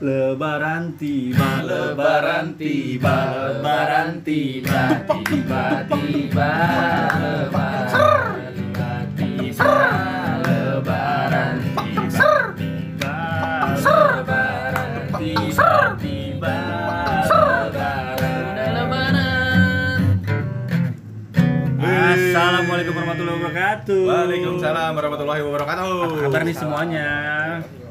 Lebaran tiba, lebaran tiba, lebaran tiba, tiba tiba lebaran tiba tiba lebaran tiba tiba lebaran tiba tiba lebaran Assalamualaikum warahmatullahi wabarakatuh. Waalaikumsalam warahmatullahi wabarakatuh. Apa kabar nih semuanya?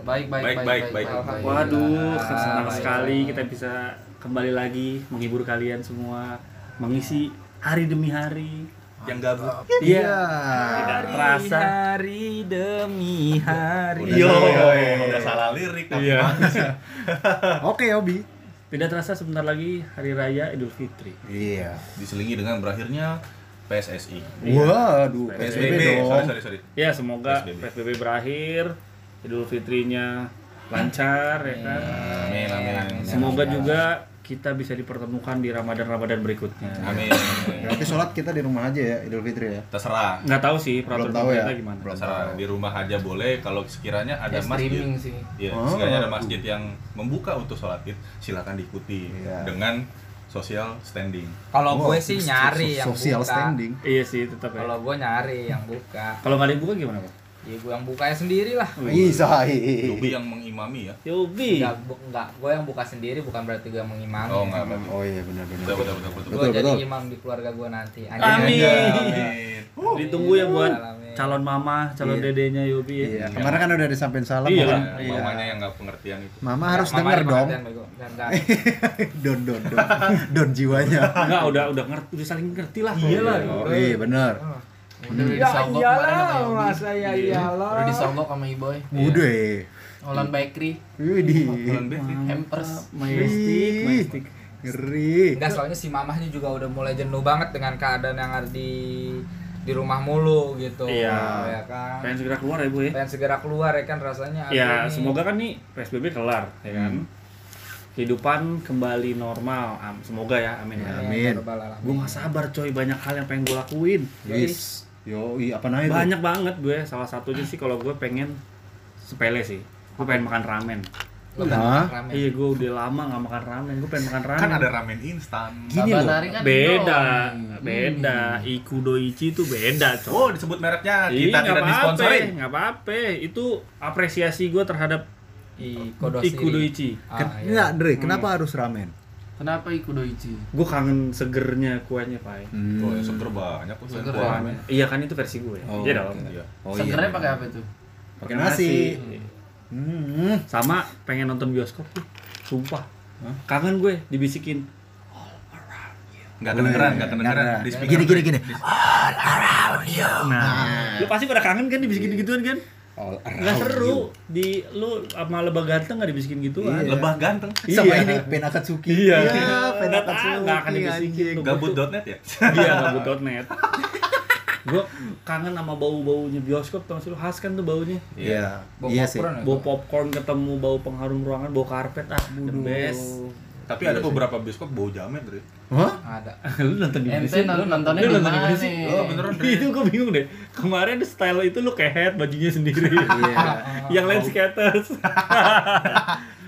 Baik, baik, Baik, baik, baik. Waduh, senang sekali kita bisa kembali lagi menghibur kalian semua, mengisi hari demi hari. Yang gabut. Iya, tidak terasa. hari demi hari. Yo. udah salah lirik. tapi Iya. ya. Oke, Obi. Tidak terasa sebentar lagi hari raya Idul Fitri. Iya. Diselingi dengan berakhirnya PSSI. Waduh, PSBB. PSBB dong. Sorry, sorry, sorry. Ya, semoga PSBB. PSBB berakhir, Idul Fitrinya lancar ya kan. Amin, amin. Semoga juga kita bisa dipertemukan di Ramadan-Ramadan berikutnya. Amin. Berarti sholat kita di rumah aja ya, Idul Fitri ya. Terserah. Nggak tahu sih peraturan tahu ya. gimana. Belum Terserah. tahu. Di rumah aja boleh kalau sekiranya ada Ya, masjid. streaming sih. Iya, Oh. sekiranya ada masjid yang membuka untuk sholat id, silakan diikuti Iya. dengan social standing. Kalau Wow, gue sih nyari yang social buka. standing. Iya sih, tetap ya. Kalau gue nyari yang buka. Kalau nggak ada yang buka gimana, Pak? Ya gue yang bukanya sendiri lah. Bisa. Yobi yang mengimami ya. Yobi. Enggak, bu- enggak. Gue yang buka sendiri bukan berarti gue yang mengimami. Oh, enggak berarti. Oh iya benar benar. Betul, betul, betul, betul. Gue Betul, jadi betul. imam di keluarga gue nanti. Amin. Amin. Ditunggu ya buat Amin. calon mama, calon Iya. dedenya Yobi ya. Iya, kemarin kan udah disampaikan salam Iya. mohon. Ya, mamanya yang nggak pengertian itu. Mama harus Mama denger dong. enggak. don don don. Don jiwanya. Enggak, udah udah ngerti, udah saling ngerti lah. Iyalah. Oh, iya benar. Udah Ya disogok kemarin sama iyalah, masa ya iyalah. Udah disogok sama Iboy. Udah. Olan Bakery, Widih. Bulan Betri. Hampers. Majestic, majestic. Ngeri. Enggak, soalnya si mamahnya juga udah mulai jenuh banget dengan keadaan yang ada di di rumah mulu gitu. Iya. Ya kan. Pengen segera keluar ya, Bu ya. pengen segera keluar ya kan rasanya Ya, ini- semoga kan nih PSBB kelar, ya kan. Kehidupan kembali normal. Am- Semoga ya, amin. Ya, Amin. rabbal alamin. Gue gak sabar coy, banyak hal yang pengen gue lakuin. Wis. Yo, iya apa namanya? itu? Banyak banget gue. Salah satunya sih kalau gue pengen sepele sih. Gue pengen makan ramen. Lo ramen. Iya, gue udah lama gak makan ramen. Gue pengen makan ramen. Kan ada ramen instan. Gini loh. Kan beda, Indomie. beda. Ikudoichi itu beda, coy. Oh, disebut mereknya. Iya, Kita nggak tidak apa-apa, disponsorin. nggak apa-apa. Itu apresiasi gue terhadap Ikodoshiri. Ikudoichi. Ah, Ken- iya. Enggak, Dre, kenapa harus ramen? Kenapa Ikudoichi? Gue kangen segernya kuahnya, Pak. Hmm. Oh, seger banyak kok Seger kuah. ya. Iya kan itu versi gue. Oh, iya dong. Iya. Oh Segernya iya. pakai apa tuh? Pakai nasi. Hmm. Sama pengen nonton bioskop tuh. Sumpah. Kangen gue dibisikin. Nggak kedengeran, nggak kedengeran. Nggak. speaker Gini tuh. gini gini. Nah, lu pasti pada kangen kan dibisikin gituan kan? All Nggak around seru. you. Di lu sama lebah ganteng nggak dibisikin gituan. Iya. Lebah ganteng. Sama Iya. ini Pen Akatsuki. Iya. Pen Nggak Akatsuki. tahu, nggak akan dibisikin anjing. tuh. Gabut.net ya? Iya, gabut.net. gue kangen sama bau-baunya bioskop tau gak sih lu khas kan tuh baunya Iya. Bau Iya sih. popcorn ya? bau popcorn ketemu bau pengharum ruangan bau karpet ah the best Tapi ada beberapa bioskop bau jamet, Dre. Hah? Ada. lu nonton di Ente lu nontonnya Lu di nonton di mana sih? Oh, beneran, Dre. itu gue bingung deh kemarin style itu lu kayak head bajunya sendiri Iya. yang lain skaters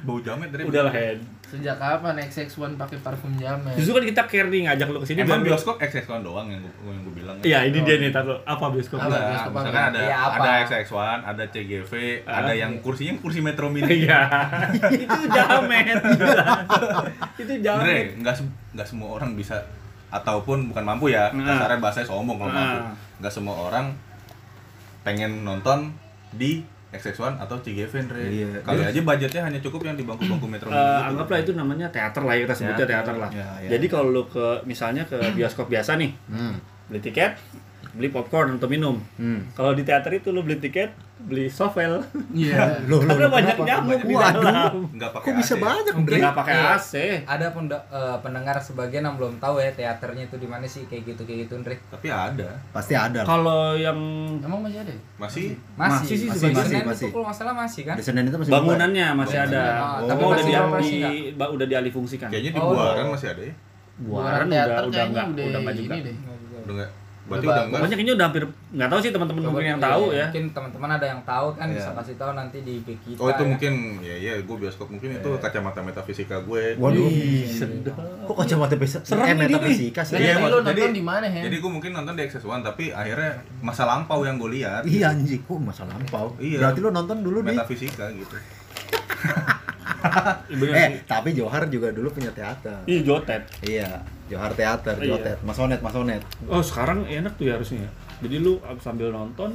Bau jamet, Dre. udah lah head Sejak kapan XX1 pakai parfum jamet? justru kan kita care nih ngajak lu ke sini Emang biar- bioskop XX1 doang yang gua, yang gua bilang. iya ini dia nih taruh apa bioskop Apa? Bioskop apa? misalkan ada Iya, apa? ada XX1, ada CGV, ada yang kursinya kursi Metro Mini. iya itu jamet itu Dre, jamet nggak se- nggak semua orang bisa ataupun bukan mampu ya, Nah. kasarnya bahasanya sombong kalau mampu. Nah. Nggak semua orang pengen nonton di XX1 atau CGV, Dre. Iya. Kali aja budgetnya hanya cukup yang di bangku-bangku Metro gitu. anggaplah itu namanya teater lah ya kita sebutnya Teater. teater lah. Ya, ya. Jadi kalau lu ke misalnya ke bioskop biasa nih, Hmm. beli tiket, beli popcorn untuk minum. Hmm. Kalau di teater itu lu beli tiket, beli sovel. Iya. Loh, loh, banyak nyamuk di Waduh. dalam. Nggak pakai Kok bisa AC. banyak, Mungkin Dre? Nggak pakai Iya. AC. Ada penda- eh, pendengar sebagian yang belum tahu ya teaternya itu di mana sih kayak gitu kayak gitu Andre. Tapi ada. Pasti ada. Kalau yang Emang masih ada? ya? Masih Masih sih, masih. Senin Masih. itu kalau nggak salah masih kan? Di itu masih bangunannya masih ada, Bangunannya, tapi tapi udah masih di, di- udah dialih fungsikan. kayaknya di Oh. Buaran masih ada ya. Buaran udah udah enggak, udah enggak juga. Udah nggak? Berarti Udah enggak. Pokoknya kayaknya udah hampir nggak tahu sih teman-teman mungkin yang tahu ya. Mungkin teman-teman ada yang tahu kan Iya. bisa kasih tahu nanti di IG kita. Oh itu ya. mungkin ya ya gue bioskop mungkin itu kacamata metafisika gue. Waduh. Wih, sedap. Kok kacamata bisa Serem eh ini metafisika sih? Jadi Iya, lu nonton jadi- di mana, Hen? Jadi gue mungkin nonton di Access One tapi akhirnya masa lampau yang gue lihat. Iya anjing, kok masa lampau. Iya. Berarti lu nonton dulu di Metafisika gitu. Iya, bener Eh, sih. tapi Johar juga dulu punya teater. Iya jotet. Iya, Johar teater, Iya. Jotet, Masonet, Masonet. Oh sekarang enak tuh ya harusnya. ya. Jadi lu sambil nonton,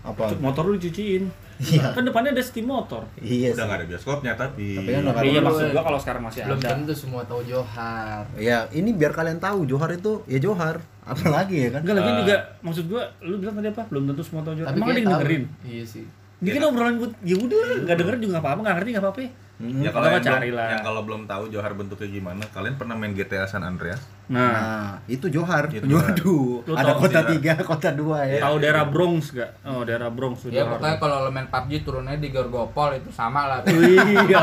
Apa? motor lu dicuciin. Iya. Kan depannya ada steam motor. Iya Udah nggak ada bioskopnya tapi. Tapi kan udah iya maksud gua kalau sekarang masih Belum ada. tentu semua tahu Johar. Ya, ini biar kalian tahu Johar itu ya Johar. Apalagi ya kan? Enggak lagi Eh. juga maksud gua lu bilang tadi apa? Belum tentu semua tahu jotet. Tapi Emang ada yang dengerin? Iya sih. Ini kan obrolan gua ya udah enggak dengerin juga enggak apa-apa, enggak ngerti enggak apa-apa. Hmm. Ya kalau yang, belum- carilah. yang kalau belum tahu Johar bentuknya gimana, kalian pernah main GTA San Andreas? Nah, Nah, itu Johar. Itu Johar. Waduh, Lu ada kota tiga, kota dua ya. tahu daerah Bronx enggak? Oh, daerah Bronx Ya sudah. pokoknya kalau lo main PUBG turunnya di Gorgopol itu sama lah. Iya.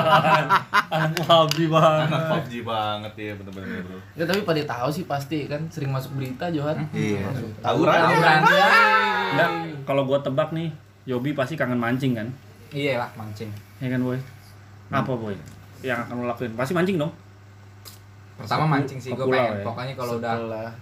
Anak Wabi banget. Anak PUBG banget ya bener-bener bro. Ya tapi pada tahu sih pasti kan sering masuk berita Johar. Iya. Tawuran. Tawuran. Enggak, kalau gua tebak nih, Yobi pasti kangen mancing kan? Iya lah mancing. Ya kan, Boy? Apa, Boy? Yang akan lo lakuin? Pasti mancing dong. Pertama mancing sih gue pengen. ya? Pokoknya kalau udah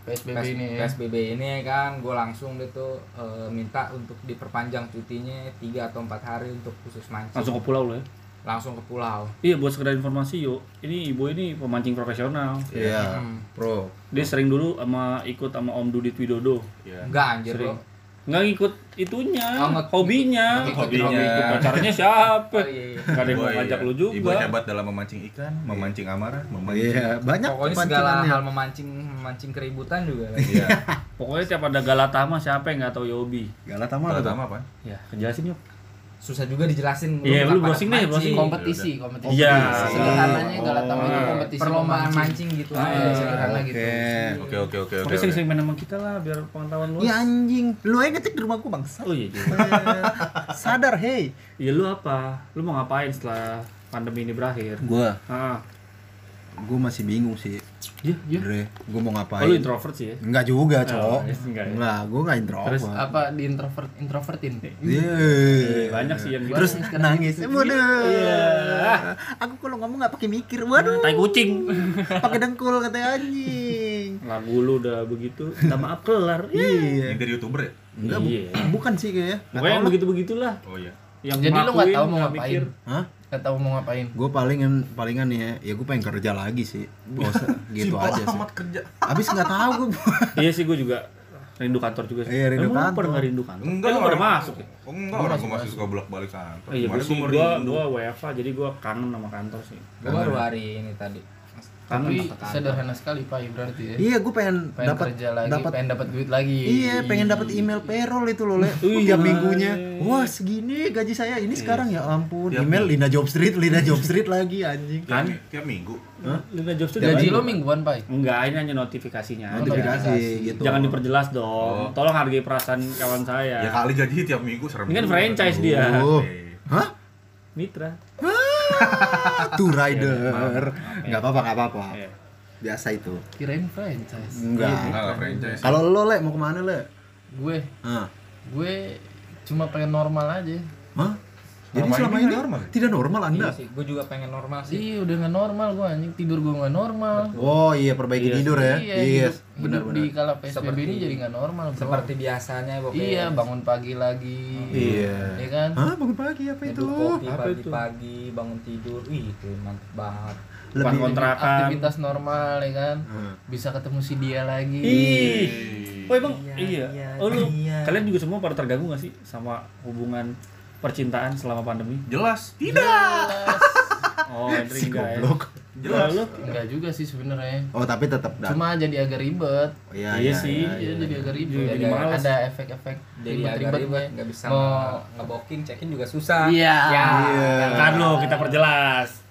PSBB PS- ini ya. PSBB ini kan gue langsung deh tuh eh, minta untuk diperpanjang cutinya 3 atau 4 hari untuk khusus mancing. Langsung ke pulau lo ya. Langsung ke pulau. Iya, buat sekedar informasi yuk. Ini ibu ini pemancing profesional. Iya, Hmm. Pro. Dia sering dulu sama ikut sama Om Dudit Widodo. Iya. Enggak anjir Sering. lo. Nggak ngikut itunya, Oh, nggak- hobinya. ngikut hobinya. hobi. Ikut pacarnya siapa? Oh, iya, iya. Nggak ada yang mau ngajak iya. lu juga. Ibu hebat dalam memancing ikan, memancing amarah, memancing. Iya, banyak Pokoknya segala hal memancing memancing keributan juga lah. Iya. Pokoknya tiap ada Galatama siapa yang nggak tahu Yobi? Galatama sama apa? Ya, kejelasin yuk. Susah juga dijelasin. Iya, lu browsing deh, browsing. kompetisi, kompetisi. Iya. Sederhananya Oh. Galatama itu Oh. kompetisi Perlombaan mancing gitu Ah, aja. sederhana Oke. gitu. Oke oke oke oke. Sering-sering main sama kita lah biar pengetahuan lu. Iya anjing, lu aja ngetik di rumahku bangsa. Oh iya juga. Sadar, hey. Iya lu apa? Lu mau ngapain setelah pandemi ini berakhir? Gua, Ah, gua masih bingung sih. iya, iya. Bre, gua mau Oh, lu ngapain? introvert sih ya? Enggak juga, Oh, Cok. iya, enggak ya. Enggak, gua enggak introvert. Terus Apa di introvert introvertin? Iya. Banyak sih yang gitu. Terus nangis. Waduh. Iya. Aku kalau ngomong nggak pakai mikir. Waduh. tai kucing. Pakai dengkul katanya anjing. Lagu lu udah begitu, minta maaf kelar. Iya. Ini dari youtuber ya? Enggak, bu- Iya. bukan sih kayaknya. Pokoknya yang begitu-begitulah. Oh iya. Yang Jadi lu nggak ngelakuin, tahu mau ngapain? Hah? Gak tahu mau ngapain. Gue palingan palingan nih ya, ya gue pengen kerja lagi sih. Bosan gitu Simpel aja sih. amat kerja. Abis nggak tahu gue. Iya sih gue juga rindu kantor juga sih. Iya, rindu Emang kantor. nggak rindu kantor? Enggak, pada orang- masuk ya? Enggak, orang gua masih suka bolak-balik kantor. Iya, gue sih, gua gue gue WFA, jadi gue kangen sama kantor sih. Gue baru hari ini tadi. Tapi kantor. sederhana sekali Pak berarti ya. Iya, gue pengen Pengen dapat kerja lagi, dapat pengen dapat duit lagi. Iya, pengen dapat email payroll itu loh, Le. Tiap minggunya. Wah, segini gaji saya. Ini sekarang ya ampun. Tiap Email minggu. Lina Job Street, Lina Job Street lagi anjing. Tiap, tiap minggu. Lina Jobs tuh Gaji lo mingguan Pak. Enggak, ini hanya notifikasinya. Notifikasi gitu. Jangan diperjelas dong. Tolong hargai perasaan kawan saya. Ya kali gaji tiap minggu serem. Ini kan franchise dia. Oh. Eh, Hah? Tuh rider. Iya, maaf, maaf, ya. Enggak apa-apa, enggak apa-apa. Iya. Biasa itu. Kirain franchise. Enggak. Enggak lah franchise. Kalau lo, Le, mau ke mana, Le? Gue, Hah? gue cuma pengen normal aja. Hah? Jadi Selama selama ini ini normal? tidak normal Anda? Iya sih, gue juga pengen normal sih. Iya udah nggak normal gue anjing tidur gue nggak normal. Oh iya perbaiki Iya, tidur ya. Iya, Iya, benar benar. di kala PSBB Seperti- ini jadi nggak normal bro. Seperti biasanya pokoknya. Iya bangun pagi lagi. Iya. Iya kan? Hah, bangun pagi apa itu? Kopi Apa itu? pagi-pagi, bangun tidur. Wih, itu mantep banget. Lebih kontrakan. Aktivitas normal ya kan. Hmm. Bisa ketemu si dia lagi. Ih. Oh emang Iya, iya. iya, Oh lu iya. kalian juga semua pada terganggu gak sih sama hubungan percintaan selama pandemi? Jelas. Tidak. Oh, Henry Si enggak ya. goblok. Jelas. Enggak juga sih sebenarnya. Oh, tapi tetap dah. Cuma jadi agak ribet. Iya, Iya sih. Iya, jadi agak ribet. Jadi Jadi ada efek-efek Jadi ribet, gue. nggak bisa Mau nge- nge-booking, check-in juga susah. Iya. Ya. Iya. Kan lo kita perjelas.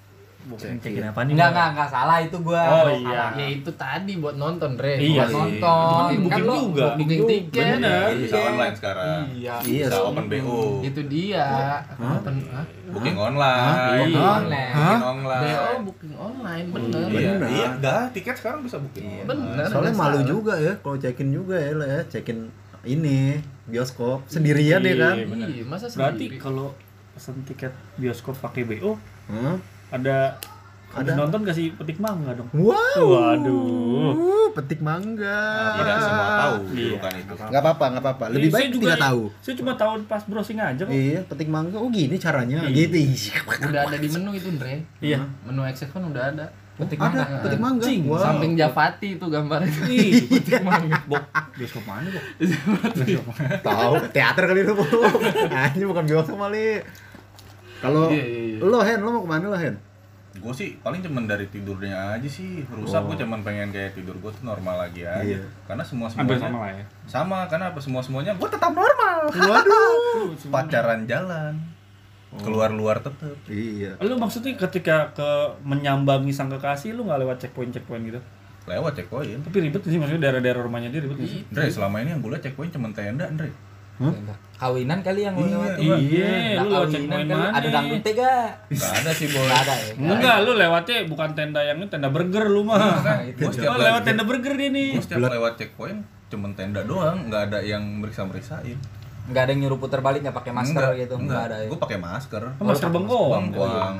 Bukan Cekin. cekin apa nih? Enggak, enggak, enggak salah itu gua. Oh, iya. Ya itu tadi buat nonton, Re. Iya Buat nonton. Itu kan Kan booking lo juga. booking tiket. Bener. Bisa online sekarang. Iya. Iya, Bisa sih. open BO. Itu dia. Hah? Booking online. Iya. Online. Booking online. BO booking online. bener. Iya, iya, enggak, tiket sekarang bisa booking. Bener. Soalnya malu juga ya kalau check-in juga ya lo ya, check-in ini bioskop sendirian ya kan. Iya. Iya, masa Berarti sendiri? kalau pesen tiket bioskop pakai BO Hah? Ada Ada. ada nonton kasih petik mangga dong. Wow. Waduh. Uh, petik mangga. Tidak semua tahu Iya. julukan itu. Nggak apa-apa, nggak apa-apa. Lebih Iya, baik juga- tidak tahu. Saya cuma tahu pas browsing aja kok. Iya, petik mangga. Oh gini caranya, Iya. gitu. Udah ada di menu itu, Andre. Iya. Menu Exit kan udah ada. Petik Ada mangga. petik mangga. Cing, Wow. Samping Javati itu gambarnya. Ih, petik mangga. Bok, bioskop mana, Bok? Tahu teater kali lu. Anjing bukan bioskop kali. Kalau Iya, iya, iya. lo Hen, lo mau ke mana lo Hen? Gue sih paling cuman dari tidurnya aja sih rusak. Gue cuman pengen kayak tidur gue tuh normal lagi aja. Iya. Karena semua semuanya sama lah ya. sama karena apa semua semuanya gue tetap normal. Waduh. Pacaran jalan, keluar luar tetep. Iya. Lu maksudnya ketika ke menyambangi sang kekasih lu nggak lewat checkpoint checkpoint gitu? Lewat checkpoint. Tapi ribet sih maksudnya daerah-daerah rumahnya dia ribet sih? Andre selama ini yang gue liat checkpoint cuman tenda Andre. Kawinan kali yang lu Iya, lewat. Iya, lu lewat kawinan checkpoint kali. mana? Ada dangdutnya gak? Gak ada sih boy. Gak ada ya? Enggak, lu lewatnya bukan tenda yang ini tenda burger lu mah. Gue setiap Oh, lewat tenda burger dia nih. Setiap lewat checkpoint cuman tenda doang, nggak ada yang meriksa meriksain. Nggak ada yang nyuruh puter balik nggak pakai masker gitu. Nggak ada ya. Gue pakai masker. Oh, masker bengkoang. Bengkoang.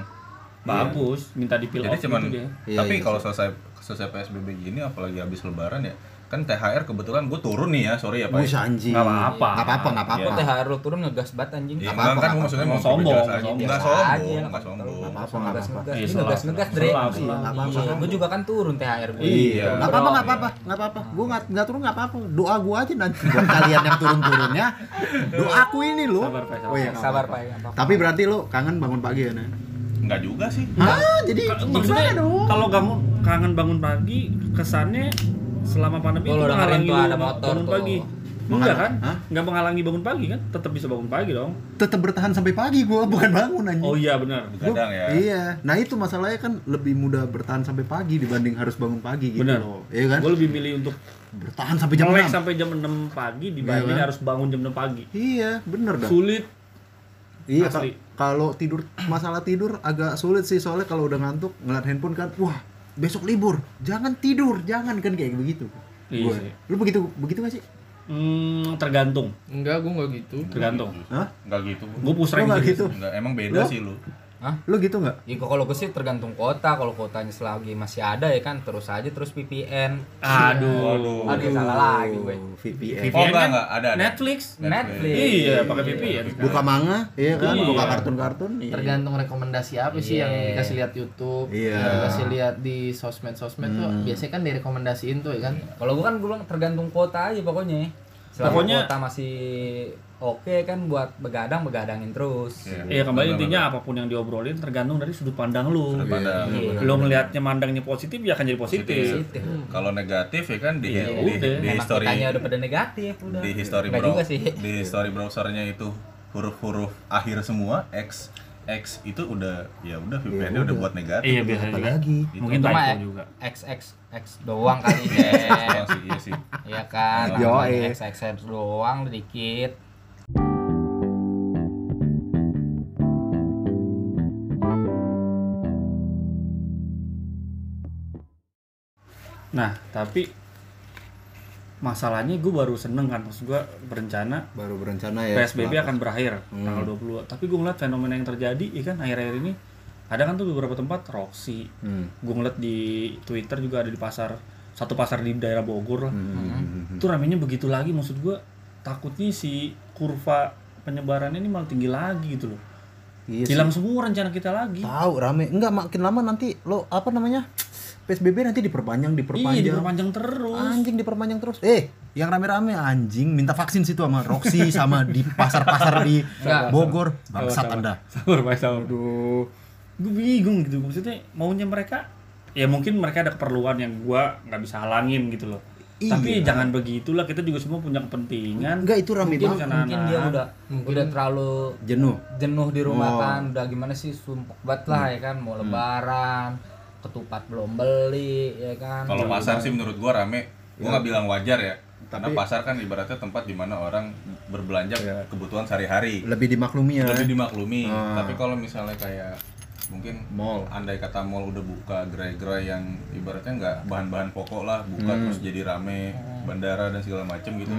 Bagus, minta di peel Jadi cuman, gitu dia. Iya, tapi iya, kalau selesai selesai PSBB gini, apalagi habis Lebaran ya, kan THR kebetulan gue turun nih ya, sorry ya Pak. Wih anjing. Nggak apa-apa. Nggak apa-apa, nggak apa-apa. Kok THR lu turun ngegas banget anjing. Iya, Nggak enggak apa-apa, kan gue maksudnya mau Sombong, aja. sombong. Enggak Biasa sombong, nggak. Nggak apa-apa, Ngegas ngegas. Iya, ngegas ngegas Dre. nggak apa-apa. Gue juga kan turun THR gue. Iya. Nggak apa-apa, nggak apa-apa, nggak apa-apa. Gue nggak nggak turun nggak apa-apa. Doa gue aja nanti buat kalian yang turun-turunnya. Doaku ini lo. Sabar, Pak, sabar. Oh iya. Pak. Tapi berarti lo kangen bangun pagi ya, Nah? Enggak juga sih. Ah, jadi Maksudnya gimana dong? kalau kamu kangen bangun pagi, kesannya selama pandemi Tuh, itu menghalangi tuh lu ada motor bangun tuh. pagi. Enggak kan? Hah? Enggak menghalangi bangun pagi kan? Tetap bisa bangun pagi dong. Tetap bertahan sampai pagi gue, bukan bangun anjing. Oh iya benar. Gua- Begadang ya. Iya. Nah itu masalahnya kan lebih mudah bertahan sampai pagi dibanding harus bangun pagi gitu Benar. loh. Iya kan? Gue lebih milih untuk Bertahan sampai jam melek 6. sampai jam 6 pagi dibanding Iya kan? harus bangun jam 6 pagi. Iya, bener dah. Sulit. Iya, kalau tidur masalah tidur agak sulit sih soalnya kalau udah ngantuk ngeliat handphone kan, wah besok libur, jangan tidur, jangan kan kayak begitu. Iya Gua. sih. Lu begitu begitu gak sih? Hmm, tergantung, Enggak, gua enggak gitu. tergantung. Hah? Enggak gitu. Gue push Lu rank nggak gitu? Enggak, emang beda Lo? sih lu. Hah? Lu gitu nggak? Ya kalau gue sih tergantung kota. Kalau kotanya selagi masih ada ya kan terus aja terus VPN. Aduh. Aduh salah lagi gue. VPN. VPN Oh, enggak, kan enggak, ada, ada. Netflix. Netflix. Iya, pakai VPN. Buka manga, iya kan? Iya. Buka kartun-kartun. Iya. Tergantung rekomendasi apa sih Iya. yang dikasih lihat YouTube, Iya. yang dikasih lihat di sosmed-sosmed tuh Hmm. biasanya kan direkomendasiin tuh ya kan. Kalau gue kan gue bilang tergantung kota aja pokoknya. Selama Pokoknya- kota masih oke kan buat begadang begadangin terus. Iya kembali intinya apa pun yang diobrolin tergantung dari sudut pandang lu. Sudut pandang. Iya. Lo ngelihatnya mandangnya positif ya akan jadi positif. Positif. Kalau negatif ya kan di Iya, di, udah. di Emang history kitanya udah pada negatif udah. di history Nggak bro, juga sih. di history browsernya itu huruf-huruf akhir semua X X itu udah ya udah VPN-nya udah buat negatif. Iya biasa Apa lagi? Gitu. Mungkin typo ya, juga. X X X doang kali deh. Doang sih, iya sih. Iya kan. Yo, Langsung eh. X X X doang dikit. Nah tapi masalahnya gue baru seneng kan maksud gue berencana Baru berencana ya. PSBB akan berakhir Hmm. tanggal 20 tapi gue ngeliat fenomena yang terjadi ya kan akhir-akhir ini ada kan tuh beberapa tempat Roxy Hmm. gue ngeliat di Twitter juga ada di pasar satu pasar di daerah Bogor lah Hmm. itu ramenya begitu lagi maksud gue takutnya si kurva penyebarannya ini malah tinggi lagi gitu loh Iya hilang semua rencana kita lagi Tahu rame. Enggak makin lama nanti lo apa namanya? PSBB nanti diperpanjang, diperpanjang. iya diperpanjang terus Anjing diperpanjang terus. Eh, yang rame-rame anjing minta vaksin situ sama Roxy sama di pasar-pasar di. Bogor. Bangsat sabar. Anda. sabar Pak sabar aduh gue bingung gitu maksudnya maunya mereka ya mungkin mereka ada keperluan yang gua nggak bisa halangin gitu loh Iya. tapi jangan begitulah kita juga semua punya kepentingan Enggak itu rame Mungkin, banget. Karena mungkin dia udah udah terlalu Jenuh. jenuh di rumah Oh. kan udah gimana sih sumpah banget lah ya kan mau lebaran ketupat belum beli ya kan Kalau pasar sih menurut gua rame. Gua nggak bilang wajar ya. Karena Tapi- pasar kan ibaratnya tempat di mana orang berbelanja Iya. kebutuhan sehari-hari. Lebih dimaklumi ya. Lebih dimaklumi. Ah. Tapi kalau misalnya kayak mungkin Mall. andai kata mall udah buka gerai-gerai yang ibaratnya nggak bahan-bahan pokok lah buka terus jadi rame bandara dan segala macem gitu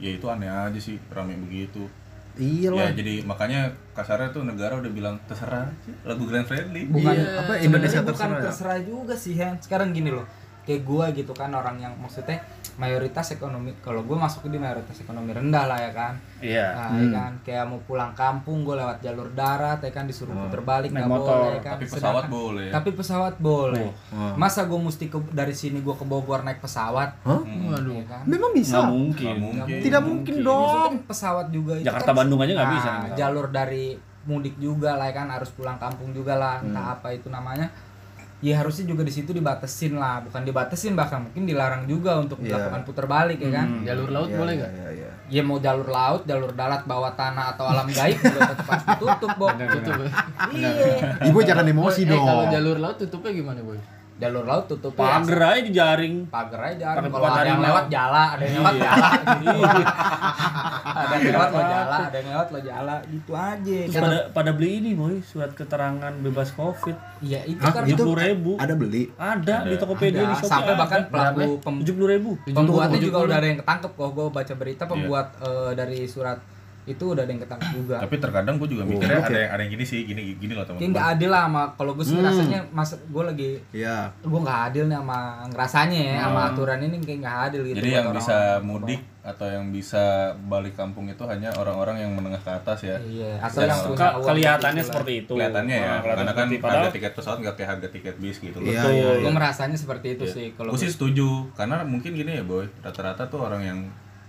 ya itu aneh aja sih rame begitu Iya ya lah. jadi makanya kasarnya tuh negara udah bilang terserah aja lagu grand friendly bukan Apa sebenarnya Indonesia bukan terserah ya? terserah juga sih Hen. sekarang gini loh kayak gua gitu kan orang yang maksudnya mayoritas ekonomi kalau gua masuk di mayoritas ekonomi rendah lah ya kan Iya. nah, ya kan kayak mau pulang kampung gue lewat jalur darat ya kan disuruh puter balik Naik nggak boleh kan tapi pesawat Sedangkan- boleh tapi pesawat boleh Oh. masa gue mesti ke, dari sini gue ke Bogor naik pesawat Hah? Waduh. ya kan Memang bisa? Nggak mungkin. Nggak mungkin. Tidak mungkin Maksudnya dong. kan pesawat juga itu Jakarta kan- Bandung aja nggak bisa Nah, nih. jalur dari mudik juga lah ya kan harus pulang kampung juga lah entah apa itu namanya ya harusnya juga di situ dibatasin lah bukan dibatasin bahkan mungkin dilarang juga untuk Iya. melakukan puter balik ya kan Jalur laut Iya, boleh iya, nggak? iya, iya. ya mau jalur laut jalur darat bawah tanah atau alam gaib juga tetap harus ditutup Bok. Tutup ya. iya Ibu jangan emosi Eh, dong. kalau jalur laut tutupnya gimana, Boy? Jalur laut tutup Pagar aja dijaring. pagar aja Pakai kalau ada yang lewat jala. Ada yang lewat Iya. jala. Ada yang lewat lo jala. Ada yang lewat lo jala. Gitu aja. Terus pada pada beli ini boy. Surat keterangan bebas covid. Ya itu kan tujuh Itu puluh ribu. Ada beli. ada di Tokopedia di. Shopee. Sampai bahkan pelaku tujuh puluh ribu. pembuatnya juga udah ada yang ketangkep. Kok gue baca berita pembuat eh, dari surat itu udah ada yang ketangkep juga. Tapi terkadang gue juga mikirnya ada yang ada yang gini sih gini gini loh teman-teman. Nggak adil lah sama kalau gue sih rasanya mas gue lagi Iya. gue nggak adil nih sama ngerasanya ya sama aturan ini kayak nggak adil gitu Jadi yang orang-orang bisa yang mudik atau yang bisa balik kampung itu hanya orang-orang yang menengah ke atas ya. iya atau Dan yang ke- punya Ka- uang kelihatannya gitu. seperti itu. Kelihatannya ya, Nah, karena kan harga padahal tiket pesawat nggak kayak harga tiket bis gitu loh. Iya, Betul. iya, gue merasanya seperti itu sih kalau gue sih setuju, karena mungkin gini ya boy, rata-rata tuh orang yang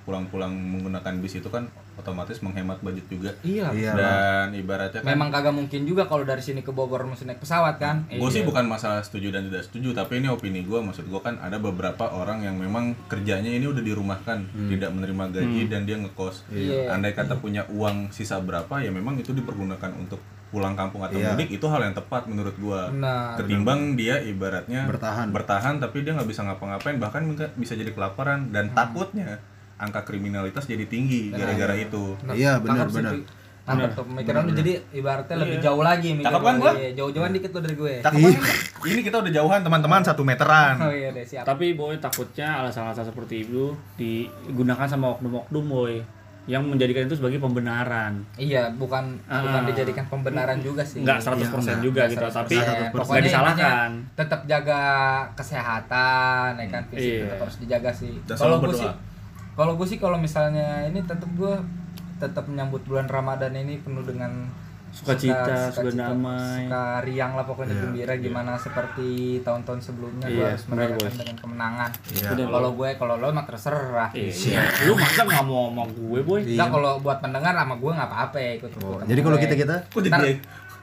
pulang-pulang menggunakan bis itu kan otomatis menghemat budget juga. iya Iya. Dan ibaratnya kan memang kagak mungkin juga kalau dari sini ke Bogor mesti naik pesawat kan Gue sih bukan masalah setuju dan tidak setuju, tapi ini opini gue. Maksud gue kan ada beberapa orang yang memang kerjanya ini udah dirumahkan, tidak menerima gaji dan dia ngekos. Iya. Andai kata punya uang sisa berapa, ya memang itu dipergunakan untuk pulang kampung atau Iya. mudik itu hal yang tepat menurut gue. Benar. Ketimbang dia ibaratnya Bertahan. bertahan tapi dia nggak bisa ngapa-ngapain, bahkan bisa jadi kelaparan dan takutnya angka kriminalitas jadi tinggi gara-gara itu. Nah, Iya, benar, benar. Tuh pemikiran lu jadi ibaratnya lebih jauh lagi mikir Cakep kan gua? Iya, jauh-jauhan dikit lo dari gue. Cakep kan? ini kita udah jauhan teman-teman satu meteran. Oh iya deh siap. tapi boy takutnya alasan-alasan seperti itu digunakan sama oknum-oknum boy yang menjadikan itu sebagai pembenaran Iya, bukan Ah. bukan dijadikan pembenaran juga sih. nggak 100% juga gitu 100%. tapi Pokoknya nggak disalahkan tetap jaga kesehatan ya kan fisik Iya. tetap harus dijaga sih. Kalau gue sih berdoa. Kalau gue sih kalau misalnya ini tetap gue tetap menyambut bulan Ramadan ini penuh dengan Sukacita, suka damai. suka riang lah pokoknya Iya, gembira gimana seperti tahun-tahun sebelumnya gue Iya, harus merayakan dengan kemenangan. Iya. Benar, Kalau gue kalau lo mah terserah. Iya. lu masa nggak mau sama gue boy Enggak kalau buat pendengar sama gue nggak apa-apa ya ikut. Oh, jadi kalau kita kita Kok jadi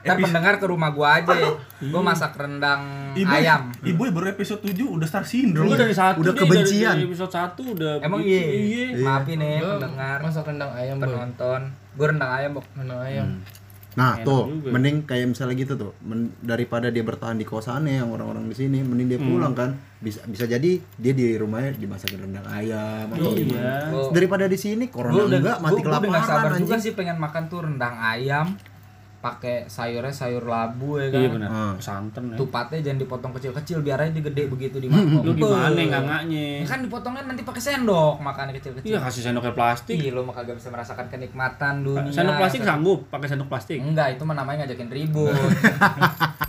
Ntar, epis- ntar pendengar ke rumah gua aja. Gua masak rendang Ibu, ayam. Ibu baru episode 7 udah star syndrome. Lu dari satu Udah nih, kebencian. dari, dari episode satu udah Emang begitu. iya. Maafin nih Gua pendengar, masak rendang ayam, penonton. Gua rendang ayam, Bok. Rendang ayam. Nah, Enak tuh, juga. mending kayak misalnya gitu tuh, men- daripada dia bertahan di kosannya yang orang-orang di sini, mending dia Hmm. pulang kan. Bisa bisa jadi dia di rumahnya dimasakin rendang ayam atau Iya. gimana. Gua- Daripada di sini corona Gua udah enggak mati gua- gua udah kelaparan sabar juga anjing. sih pengen makan tuh rendang ayam pakai sayurnya sayur labu ya kan. iya benar Ah. santan ya Tupatnya jangan dipotong kecil-kecil biar aja gede begitu di mangkok. lu gimana Beuh. ngangaknya Ya kan dipotongnya nanti pakai sendok makannya kecil-kecil. iya kasih sendoknya plastik Ih, lo mah kagak bisa merasakan kenikmatan dunia. sendok plastik sanggup pakai sendok plastik Enggak, itu mah namanya ngajakin ribut.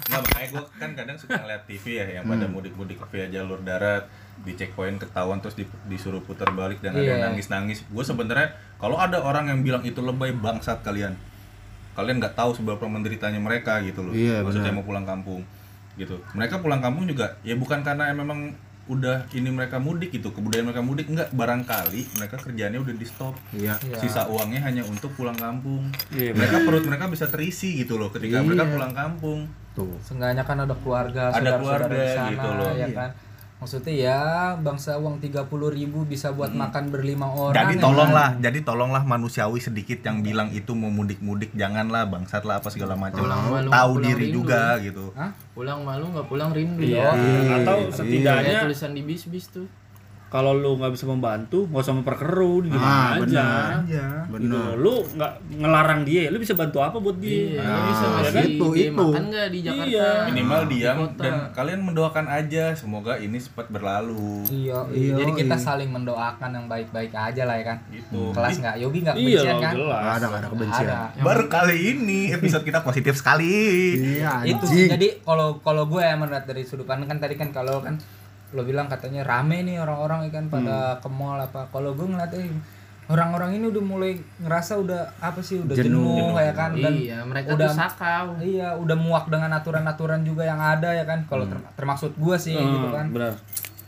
Nggak, makanya gue kan kadang suka ngeliat TV ya yang pada Hmm. mudik-mudik via jalur darat di checkpoint ketahuan terus di- disuruh putar balik dan ada Iya. nangis-nangis. Gue sebenarnya kalau ada orang yang bilang itu lebay bangsat kalian, kalian nggak tahu seberapa menderitanya mereka gitu loh. Iya, Maksudnya benar. mau pulang kampung gitu. Mereka pulang kampung juga ya bukan karena memang udah ini mereka mudik gitu kebudayaan mereka mudik enggak barangkali mereka kerjaannya udah di stop Iya. Iya. sisa uangnya hanya untuk pulang kampung Iya, mereka perut mereka bisa terisi gitu loh ketika Iya. mereka pulang kampung Tuh. Seenggaknya kan ada keluarga, Ada saudara-saudara keluarga di sana, gitu loh. ya Iya. kan. Maksudnya ya bangsa uang 30.000 ribu bisa buat makan berlima orang. Jadi ya kan? tolonglah, jadi tolonglah manusiawi sedikit yang bilang itu mau mudik-mudik, janganlah bangsat lah apa segala macam. Pulang Tahu pulang diri rindu. juga gitu. Hah? Pulang malu nggak pulang rindu. iya Iya. atau Iya. Setidaknya tulisan di bis-bis tuh. Kalau lu nggak bisa membantu nggak usah memperkeruh di Ah, aja benar. aja gitu Benar. lu nggak ngelarang dia lu bisa bantu apa buat dia Iya, Nah, bisa ya kan? itu, dia itu. makan nggak di Jakarta? Iya. minimal Di diam kota. dan kalian mendoakan aja semoga ini cepat berlalu iya Iya, jadi kita iya. saling mendoakan yang baik-baik aja lah ya kan gitu kelas nggak Yogi nggak iya kebencian lah kan jelas Nggak ada nggak ada kebencian ada baru kali ini episode kita positif sekali iya itu sih jadi kalau kalau gue ya melihat dari sudut pandang kan tadi kan kalau kan lo bilang katanya rame nih orang-orang ya kan pada ke mall apa. Kalau gue ngeliat eh, orang-orang ini udah mulai ngerasa udah apa sih udah Jenuh. jenuh, ya kan. Dan Iya, mereka udah sakau. iya udah muak dengan aturan-aturan juga yang ada ya kan. Kalau ter- termaksud gue sih gitu kan. benar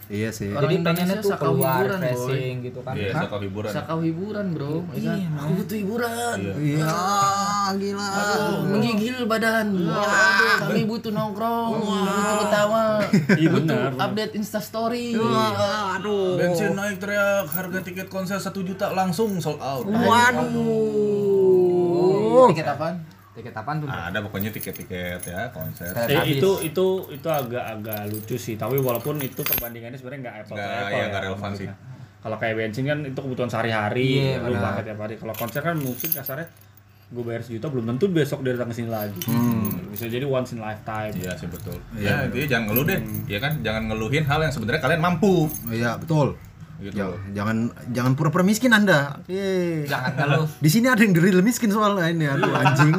iya sih Orang jadi pengennya tuh keluar hiburan, Boy. refreshing gitu kan iya Hah? sakau hiburan Sakau hiburan, Bro. Ya kan? Iya, Aku butuh hiburan. Iya. iya gila Aduh, menggigil badan. Aduh, kami butuh nongkrong, butuh ketawa, Iya, butuh update Insta Story. aduh bensin naik teriak harga tiket konser 1 juta langsung sold out Oh, Tiket apaan? Tiket apaan tuh ada pokoknya tiket-tiket ya konser Tiket Eh, itu itu itu agak-agak lucu sih tapi walaupun itu perbandingannya sebenarnya nggak apple to apple ya, ya, nggak relevan maksudnya. sih. kalau kayak bensin kan itu kebutuhan sehari-hari Iya, lu pakai tiap hari kalau konser kan mungkin kasarnya gue bayar sejuta belum tentu besok dia datang ke sini lagi bisa jadi once in lifetime Iya sih betul. Ya, intinya jangan ngeluh deh. Hmm. Ya kan, jangan ngeluhin hal yang sebenarnya kalian mampu. iya betul Gitu. Jangan- jangan jangan pura-pura miskin anda. Yeay. jangan ngeluh di sini ada yang real miskin soalnya ini aduh anjing.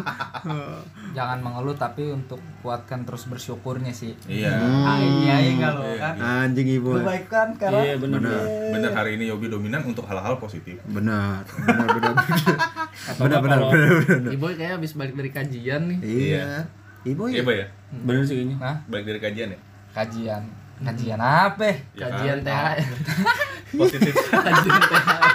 Jangan mengeluh tapi untuk kuatkan terus bersyukurnya sih. Iya. ah, iya iya kalau kan. Anjing ibu. Kebaikan karena iya bener benar. Bener hari ini Yobi dominan untuk hal-hal positif. benar. Benar benar benar. Benar benar benar Iboy kayak habis balik dari kajian nih. iya. Ibu Iya, ya? Bay ya? bener sih kayaknya. Nah Baik dari kajian ya? kajian kajian apa Ya Kajian kan? THR. Positif. Kajian THR.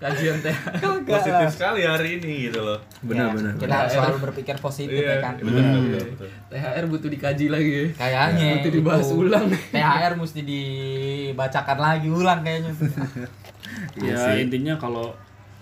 Kajian THR. positif sekali hari ini gitu loh. benar Ya, benar kita harus selalu berpikir positif ya kan betul, betul. THR butuh dikaji lagi ya. kayaknya Butuh dibahas itu. ulang. THR mesti dibacakan lagi ulang kayaknya tuh. ya intinya kalau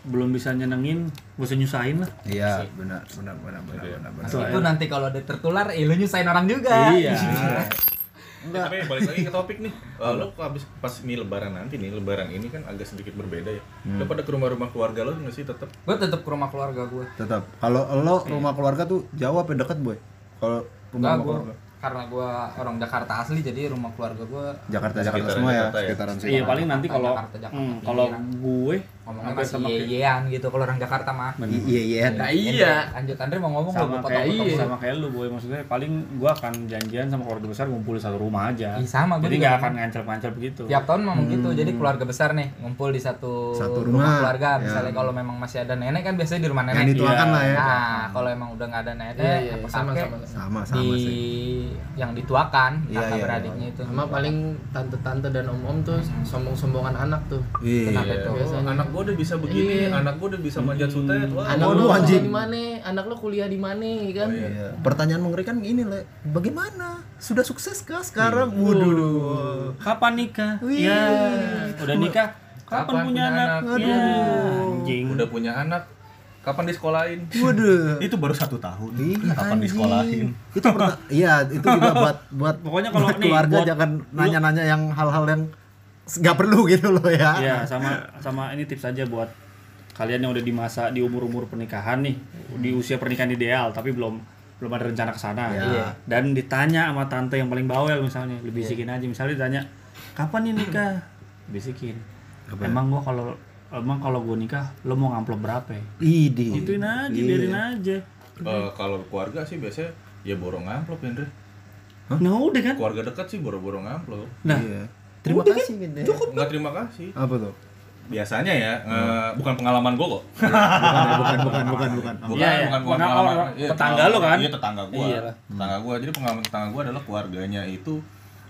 belum bisa nyenengin gak usah nyusahin lah iya benar benar benar benar benar itu nanti kalau ada tertular eh lu nyusahin orang juga iya Eh, tapi balik lagi ke topik nih. Eh, lo habis pas ini lebaran nanti nih, lebaran ini kan agak sedikit berbeda ya. Lo pada ke rumah-rumah keluarga lo nggak sih tetap? gue tetap ke rumah keluarga gue tetap kalau lo rumah keluarga tuh jauh apa dekat boy? Kalau rumah enggak gue keluarga karena gue orang Jakarta asli jadi rumah keluarga gue Jakarta Jakarta semua ya Jakarta ya? sekitaran situ iya paling nanti kalau Jakarta, Jakarta, hmm, kalau gue ngomongnya masih yeyean gitu kalau orang Jakarta mah I- iya iya Nah, iya. lanjut Andre mau ngomong sama kayak iya. sama kayak lu boy maksudnya paling gua akan janjian sama keluarga besar ngumpul di satu rumah aja Ih, sama gua jadi juga. nggak akan ngancel-ngancel begitu tiap tahun memang gitu jadi keluarga besar nih ngumpul di satu, Satu rumah. keluarga Ya. misalnya kalau memang masih ada nenek kan biasanya di rumah yang nenek dituakan Iya. lah ya nah kalau emang udah nggak ada nenek Iya, iya, apa sama sama. sama sama sih yang dituakan Iya, kakak iya, beradiknya itu Sama paling tante-tante dan om-om tuh sombong-sombongan anak tuh. iya Kenapa itu? biasanya. Anak gua udah bisa begini, Iya. anak gua udah bisa manjat sutet. Wah, Anak lo anjing. di mana? Anak lo kuliah di mana kan? Iya. Pertanyaan mengerikan ini le, bagaimana? Sudah sukses kah sekarang? Waduh. kapan nikah Wih. ya udah nikah kapan, Kapan punya punya anak, anak? ya Aduh. anjing udah punya anak. Kapan disekolahin? Waduh. Itu baru satu tahun. Iya, Kapan anjing. disekolahin? Itu perta- iya, itu juga buat buat Pokoknya kalau buat nih, keluarga buat jangan nanya-nanya yang hal-hal yang nggak perlu gitu loh ya. Iya, sama sama ini tips aja buat kalian yang udah di masa di umur-umur pernikahan nih, di usia pernikahan ideal tapi belum belum ada rencana ke sana. Iya. Dan ditanya sama tante yang paling bawel misalnya, dibisikin aja misalnya ditanya, "Kapan nih nikah?" Bisikin. Emang gua kalau emang kalau gua nikah lo mau ngamplop berapa? ya?" Idi. Ituin aja, Iya. biarin aja. Eh, kalau keluarga sih biasanya ya borong amplop Hendra. Nah, udah kan? Keluarga dekat sih boro-boro amplop. Nah, Iya. Terima kasih Binde. Enggak terima kasih. Apa tuh? Biasanya ya, eh, bukan pengalaman gua kok. Bukan, bukan, bukan, bukan, bukan. Bukan, Iya, iya. bukan, bukan pengalaman. orang- Iya, tetangga lo kan? Iya, tetangga gua. Iya. Tetangga gua. Jadi pengalaman tetangga gua adalah keluarganya itu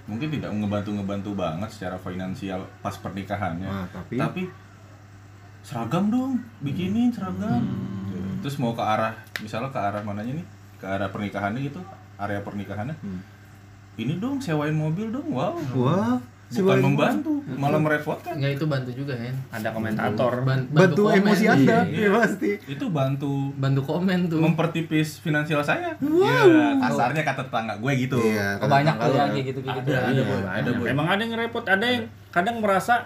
mungkin tidak ngebantu-ngebantu banget secara finansial pas pernikahannya. Nah, tapi Tapi seragam dong, bikinin seragam. Hmm. Terus mau ke arah misalnya ke arah mananya nih? Ke arah pernikahannya gitu, area pernikahannya. Hmm. Ini dong sewain mobil dong. Wow. wah, bukan membantu malah merepotkan Enggak itu bantu juga kan. ada komentator Ban- Bantu komen. emosi Anda, Iya. ya pasti. itu bantu Bantu komen tuh. mempertipis finansial saya Iya, kasarnya kata tetangga gue gitu Iya, Oh, banyak tuh yang kayak gitu gitu. Ada, Iya, ada. Emang ada yang repot, ada yang kadang merasa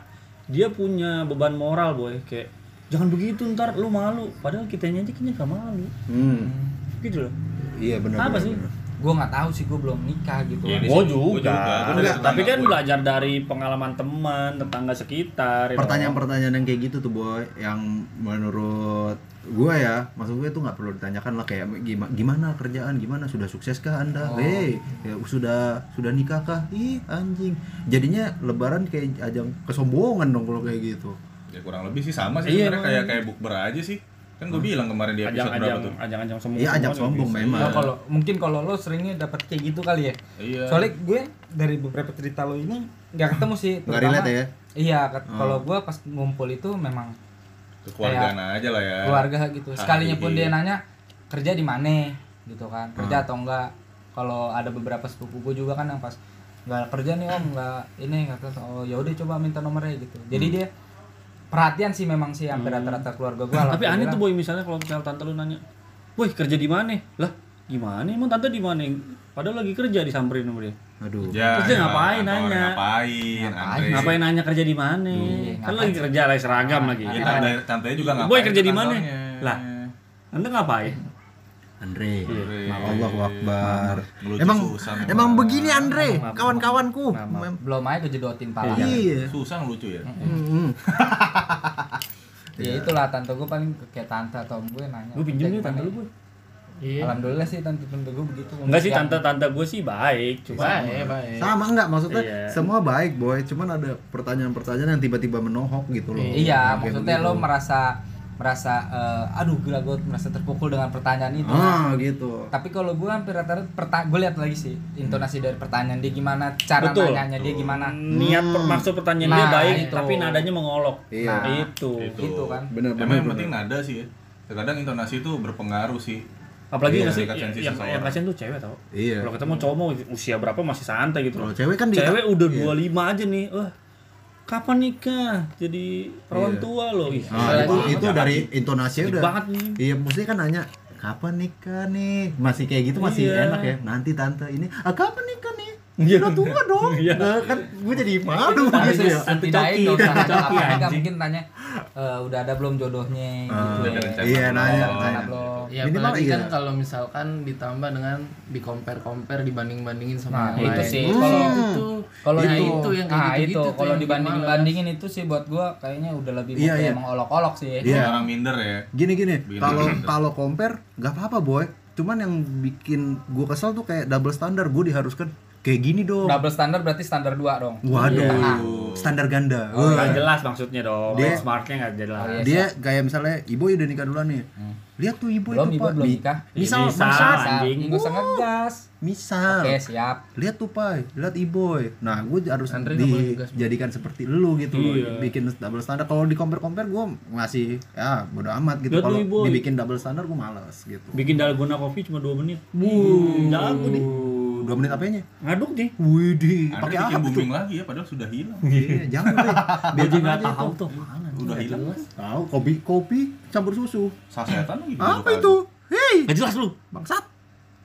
dia punya beban moral, boy. Kayak jangan begitu ntar lu malu. Padahal kitanya aja kayaknya gak malu. Hmm. Gitu loh. Iya benar. Apa benar, sih? Gue nggak tahu sih gue belum nikah gitu. Iya, Gua sini gua juga. Gua Enggak, tetangga tapi kan gue. belajar dari pengalaman teman, tetangga sekitar. ya Pertanyaan-pertanyaan yang kayak gitu tuh boy, yang menurut gue ya, maksud gue tuh nggak perlu ditanyakan lah kayak gimana, gimana kerjaan, gimana sudah sukseskah anda, hei, ya, sudah sudah nikah kah, ih anjing, jadinya Lebaran kayak ajang kesombongan dong kalau kayak gitu. ya kurang lebih sih sama sih Iya, kayak kayak bukber aja sih kan gue bilang kemarin di episode berapa Ajang-ajang, tuh ajang-ajang sombong. Iya ajang sombong memang. Nah, kalau mungkin kalau lo seringnya dapat kayak gitu kali ya. iya Soalnya gue dari beberapa cerita lo ini nggak ketemu sih. Nggak relate ya? Iya, ket- kalau gue pas ngumpul itu memang kekeluargaan aja lah ya keluarga gitu. Sekalinya pun dia iya. nanya kerja di mana gitu kan, kerja atau enggak. Kalau ada beberapa sepupu gue juga kan yang pas nggak kerja nih om nggak ini kata oh ya udah coba minta nomornya gitu. Jadi dia perhatian sih memang sih hampir rata-rata keluarga gue. Tapi aneh tuh boy misalnya kalau misalnya tante lu nanya, "Woi, kerja di mana?" Lah, gimana? Emang tante di mana? Padahal lagi kerja disamperin sama dia. Aduh. ya, Terus dia ya, ngapain nanya? ngapain Andre Ngapain nanya kerja di mana? Iya, Kan lagi kerja lah seragam lagi. ya tante tante juga ngapain Boy kerja ke di mana? Lah, Anda ngapain? Andre, Andre. Allahu Akbar. Emang susah emang memang. begini Andre, kawan-kawanku. Belum aja kejedotin pala. Iya. susah ngelucu ya Hmm. Ya itulah tante gue paling kayak tante atau om gue nanya. Gue pinjem "Kerja nih tante mana?" lu, Boy. Iya. Alhamdulillah sih tante tante gue begitu. Enggak sih Yang- tante-tante gue sih baik, cuma Baik, baik. Sama enggak maksudnya Iya. semua baik boy, cuman ada pertanyaan-pertanyaan yang tiba-tiba menohok gitu loh. Iya, maksudnya begitu. lo merasa merasa eh, aduh gila gue merasa terpukul dengan pertanyaan itu. Ah gitu. Tapi kalau gue hampir rata-rata perta- gue lihat lagi sih intonasi dari pertanyaan dia gimana, cara Betul. nanyanya dia gimana. niat per- maksud pertanyaan dia Nah, baik, itu. tapi nadanya mengolok. Iya. Nah, itu. Itu. Itu kan. Bener emang bener. yang penting nada sih ya terkadang intonasi itu berpengaruh sih Apalagi Iya, sih yang, yang, kasihan tuh cewek tau. Iya. Kalau ketemu cowok mau usia berapa masih santai gitu. Kalau loh. cewek kan Cewek udah Iya. 25 aja nih. Wah, kapan nikah? Jadi perawan Iya. tua loh. Ih, Ah, itu itu dari intonasinya Sedih udah. banget nih. Iya, mesti kan nanya kapan nikah nih? Masih kayak gitu masih Iya. enak ya. Nanti tante ini, ah kapan nikah nih? Iya. Udah tua dong. Iya. Nah, kan gue jadi malu Tapi gitu ya. setidaknya coki. anjing. mungkin tanya eh, udah ada belum jodohnya gitu. Ah, ada rencana Iya, nanya, nanya. belum. Ya Minimal apalagi iya. kan kalau misalkan ditambah dengan di compare compare dibanding bandingin sama Nah, yang itu lain. sih. Hmm. Kalau- itu Kalau Nah, itu, itu yang kayak nah, gitu-gitu itu tuh kalau dibanding bandingin itu sih buat gua kayaknya udah lebih Iya, iya. mengolok-olok sih. Iya. orang minder ya Gini gini, kalau kalau compare nggak apa-apa boy. Cuman yang bikin gue kesel tuh kayak double standar. Gue diharuskan kayak gini dong. Double standar berarti standar 2 dong. Waduh, standar ganda. Oh, Wah. nggak jelas maksudnya dong. Dia- Benchmarknya nggak jelas. Oh, iya. Dia kayak misalnya ibu udah nikah duluan nih. Lihat tuh ibu Belum, itu ibu pak. belum Di- nikah. Misal, misal, Ah, anjing. Usah ngegas. misal. Oke, siap. Lihat tuh pak, lihat iboy. Nah, gue harus Andre dijadikan seperti lu gitu loh. Iya. Bikin double standar. Kalau di compare compare gue ngasih ya bodo amat gitu. Kalau dibikin double standar gue males gitu. Bikin dalgona kopi cuma 2 menit. Wuh, Jago nih. Dua menit apanya? Ngaduk nih. Widih, pakai apa tuh? booming lagi ya padahal sudah hilang Iya, jangan deh. Biar Dia jangan nggak aja tahu tuh. Mana? udah hilang Tahu kopi kopi campur susu. sasetan lagi Apa itu? Hei, Gak jelas lu. bangsat.